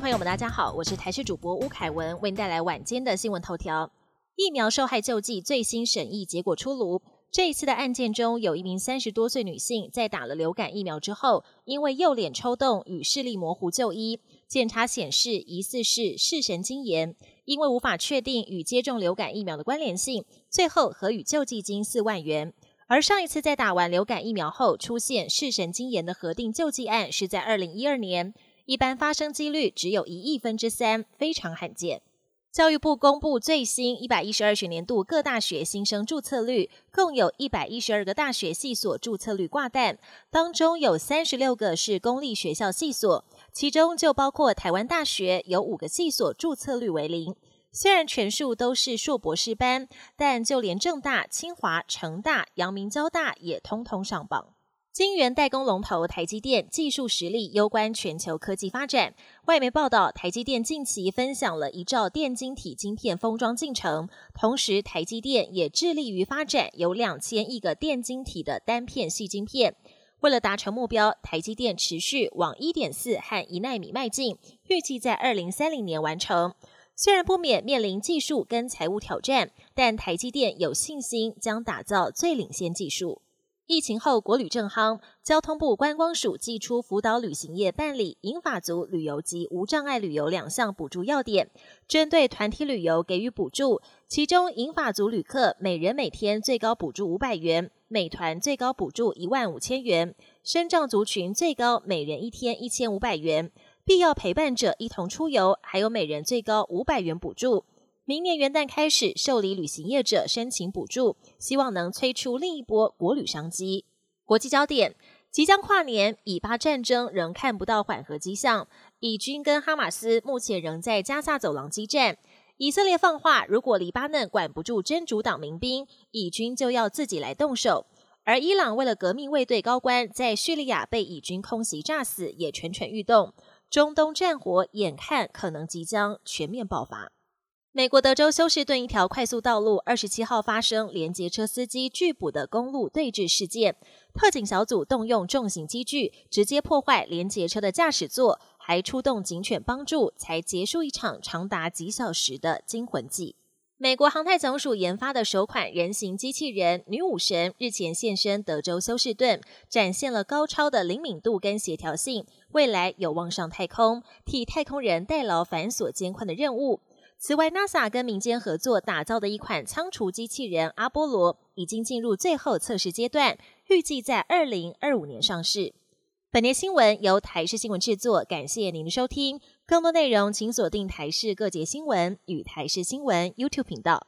朋友们大家好，我是台视主播吴凯文，为您带来晚间的新闻头条。疫苗受害救济最新审议结果出炉。这一次的案件中，有一名三十多岁女性在打了流感疫苗之后，因为右脸抽动与视力模糊就医，检查显示疑似是视神经炎，因为无法确定与接种流感疫苗的关联性，最后核予救济金四万元。而上一次在打完流感疫苗后出现视神经炎的核定救济案，是在二零一二年。一般发生几率只有一亿分之三，非常罕见。教育部公布最新一百一十二学年度各大学新生注册率，共有一百一十二个大学系所注册率挂蛋，当中有三十六个是公立学校系所，其中就包括台湾大学有五个系所注册率为零。虽然全数都是硕博士班，但就连正大、清华、成大、阳明交大也通通上榜。晶圆代工龙头台积电技术实力攸关全球科技发展。外媒报道，台积电近期分享了一兆电晶体晶片封装进程，同时台积电也致力于发展有两千亿个电晶体的单片细晶片。为了达成目标，台积电持续往一点四和一纳米迈进，预计在二零三零年完成。虽然不免面临技术跟财务挑战，但台积电有信心将打造最领先技术。疫情后，国旅正夯，交通部观光署寄出辅导旅行业办理银法族旅游及无障碍旅游两项补助要点，针对团体旅游给予补助，其中银法族旅客每人每天最高补助五百元，美团最高补助一万五千元，身障族群最高每人一天一千五百元，必要陪伴者一同出游，还有每人最高五百元补助。明年元旦开始受理旅行业者申请补助，希望能催出另一波国旅商机。国际焦点：即将跨年，以巴战争仍看不到缓和迹象。以军跟哈马斯目前仍在加萨走廊激战。以色列放话，如果黎巴嫩管不住真主党民兵，以军就要自己来动手。而伊朗为了革命卫队高官在叙利亚被以军空袭炸死，也蠢蠢欲动。中东战火眼看可能即将全面爆发。美国德州休斯顿一条快速道路二十七号发生连接车司机拒捕的公路对峙事件，特警小组动用重型机具直接破坏连接车的驾驶座，还出动警犬帮助，才结束一场长达几小时的惊魂记。美国航太总署研发的首款人形机器人女武神日前现身德州休斯顿，展现了高超的灵敏度跟协调性，未来有望上太空，替太空人代劳繁琐艰困的任务。此外，NASA 跟民间合作打造的一款仓储机器人阿波罗已经进入最后测试阶段，预计在二零二五年上市。本节新闻由台视新闻制作，感谢您的收听。更多内容请锁定台视各节新闻与台视新闻 YouTube 频道。